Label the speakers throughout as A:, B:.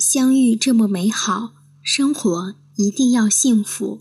A: 相遇这么美好，生活一定要幸福。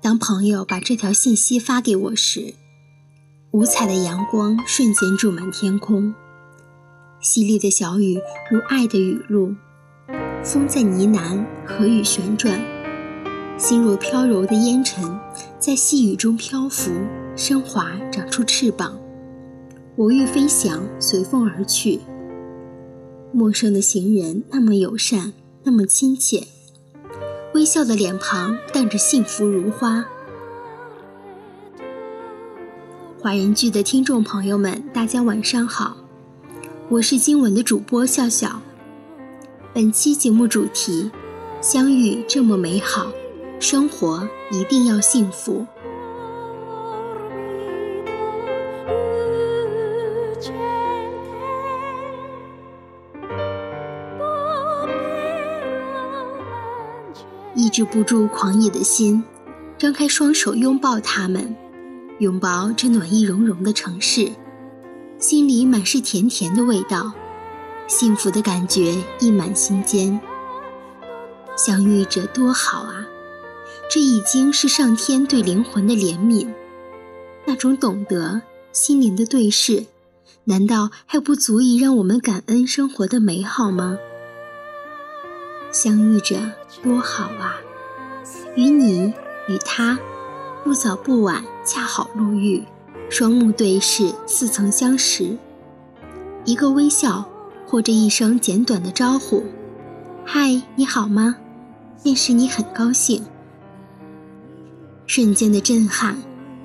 A: 当朋友把这条信息发给我时，五彩的阳光瞬间注满天空，淅沥的小雨如爱的雨露，风在呢喃，河雨旋转，心若飘柔的烟尘在细雨中漂浮，升华，长出翅膀。我欲飞翔，随风而去。陌生的行人那么友善，那么亲切，微笑的脸庞荡着幸福如花。华人剧的听众朋友们，大家晚上好，我是今晚的主播笑笑。本期节目主题：相遇这么美好，生活一定要幸福。制不住狂野的心，张开双手拥抱他们，拥抱这暖意融融的城市，心里满是甜甜的味道，幸福的感觉溢满心间。相遇着多好啊！这已经是上天对灵魂的怜悯，那种懂得心灵的对视，难道还不足以让我们感恩生活的美好吗？相遇着多好啊！与你与他，不早不晚，恰好路遇，双目对视，似曾相识。一个微笑，或者一声简短的招呼，“嗨，你好吗？”便使你很高兴。瞬间的震撼，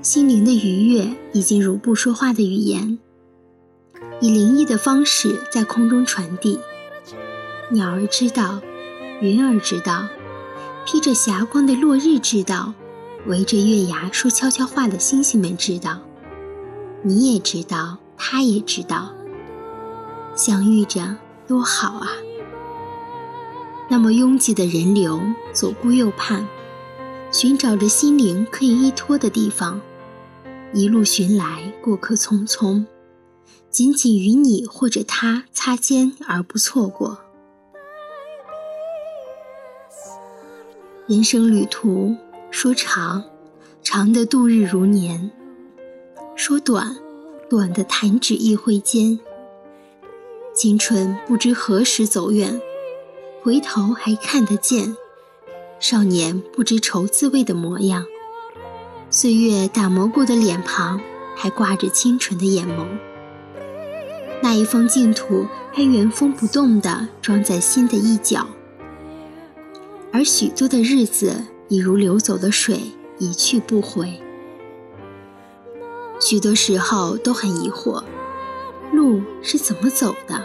A: 心灵的愉悦，已经如不说话的语言，以灵异的方式在空中传递。鸟儿知道。云儿知道，披着霞光的落日知道，围着月牙说悄悄话的星星们知道，你也知道，他也知道，相遇着多好啊！那么拥挤的人流，左顾右盼，寻找着心灵可以依托的地方，一路寻来，过客匆匆，仅仅与你或者他擦肩而不错过。人生旅途说长，长的度日如年；说短，短的弹指一挥间。青春不知何时走远，回头还看得见；少年不知愁滋味的模样，岁月打磨过的脸庞还挂着清纯的眼眸。那一方净土还原封不动地装在心的一角。而许多的日子已如流走的水，一去不回。许多时候都很疑惑，路是怎么走的，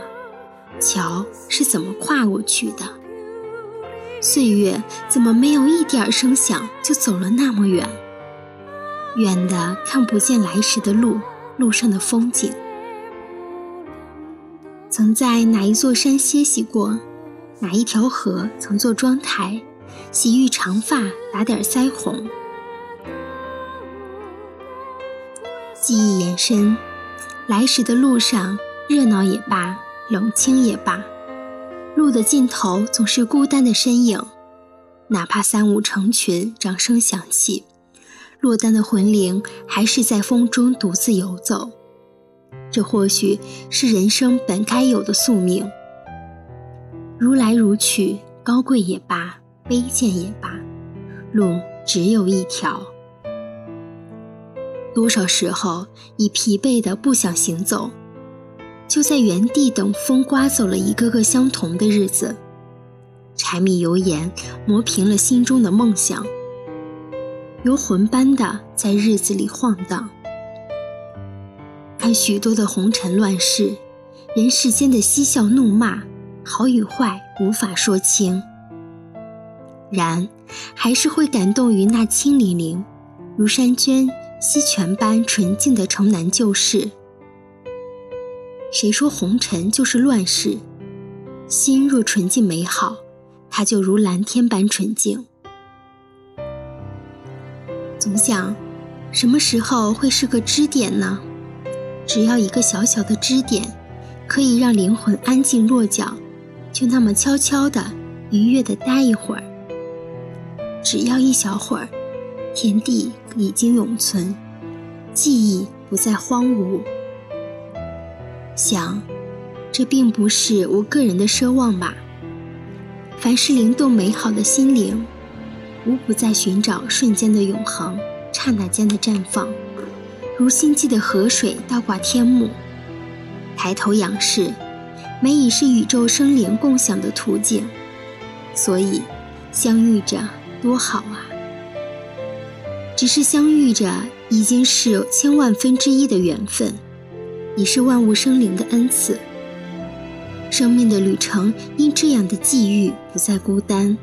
A: 桥是怎么跨过去的？岁月怎么没有一点声响就走了那么远？远的看不见来时的路，路上的风景。曾在哪一座山歇息过？哪一条河曾做妆台，洗浴长发，打点腮红。记忆延伸，来时的路上，热闹也罢，冷清也罢，路的尽头总是孤单的身影。哪怕三五成群，掌声响起，落单的魂灵还是在风中独自游走。这或许是人生本该有的宿命。如来如去，高贵也罢，卑贱也罢，路只有一条。多少时候已疲惫的不想行走，就在原地等风刮走了一个个相同的日子。柴米油盐磨平了心中的梦想，游魂般的在日子里晃荡。看许多的红尘乱世，人世间的嬉笑怒骂。好与坏无法说清，然还是会感动于那清灵灵、如山娟、溪泉般纯净的城南旧事。谁说红尘就是乱世？心若纯净美好，它就如蓝天般纯净。总想，什么时候会是个支点呢？只要一个小小的支点。可以让灵魂安静落脚，就那么悄悄的、愉悦的待一会儿。只要一小会儿，天地已经永存，记忆不再荒芜。想，这并不是我个人的奢望吧？凡是灵动美好的心灵，无不在寻找瞬间的永恒，刹那间的绽放，如心际的河水倒挂天幕。抬头仰视，美已是宇宙生灵共享的途径。所以，相遇着多好啊！只是相遇着，已经是千万分之一的缘分，已是万物生灵的恩赐。生命的旅程因这样的际遇不再孤单。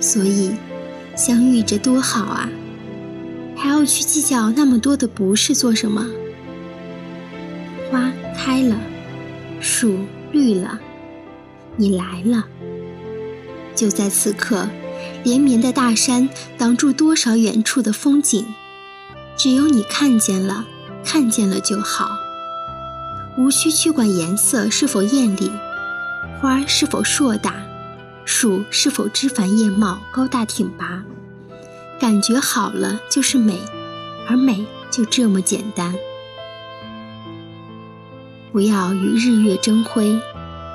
A: 所以，相遇着多好啊！还要去计较那么多的不是做什么？花开了，树绿了，你来了。就在此刻，连绵的大山挡住多少远处的风景，只有你看见了，看见了就好。无需去管颜色是否艳丽，花是否硕大，树是否枝繁叶茂、高大挺拔，感觉好了就是美，而美就这么简单。不要与日月争辉，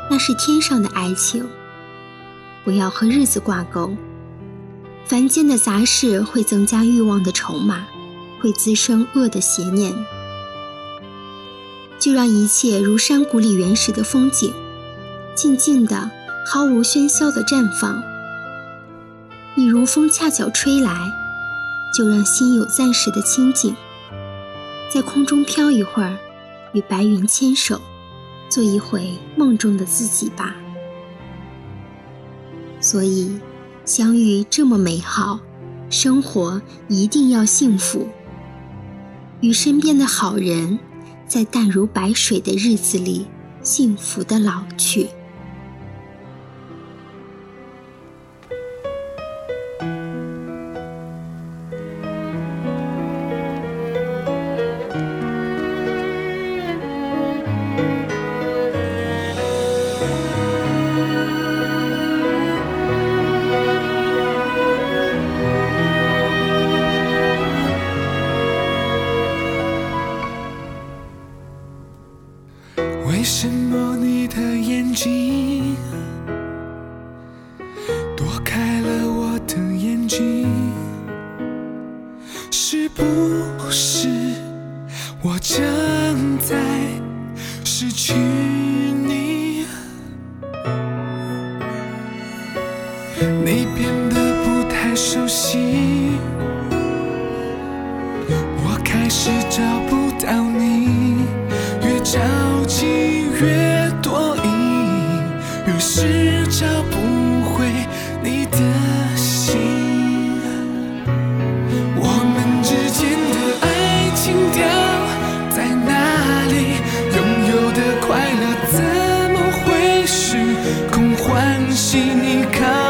A: 那是天上的爱情；不要和日子挂钩，凡间的杂事会增加欲望的筹码，会滋生恶的邪念。就让一切如山谷里原始的风景，静静的、毫无喧嚣的绽放。你如风恰巧吹来，就让心有暂时的清静，在空中飘一会儿。与白云牵手，做一回梦中的自己吧。所以，相遇这么美好，生活一定要幸福。与身边的好人，在淡如白水的日子里，幸福的老去。
B: 为什么你的眼睛躲开了我的眼睛？是不是我正在失去你？你变得不太熟悉，我开始找不欢喜？你看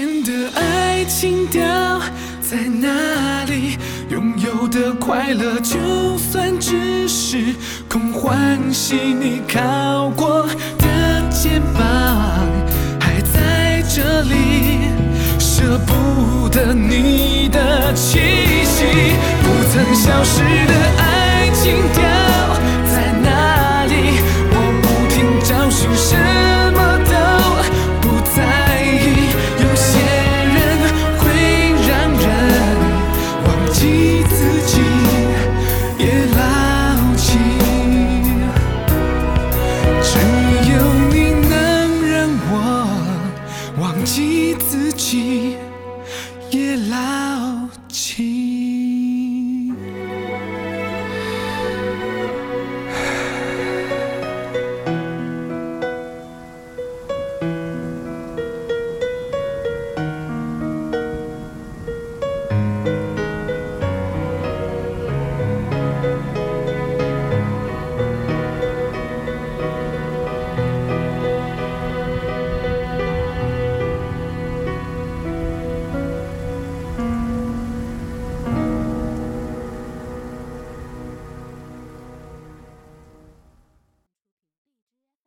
B: 间的爱情调在哪里？拥有的快乐，就算只是空欢喜。你靠过的肩膀还在这里，舍不得你的气息，不曾消失的爱情掉。只有你能让我忘记自己，也牢记。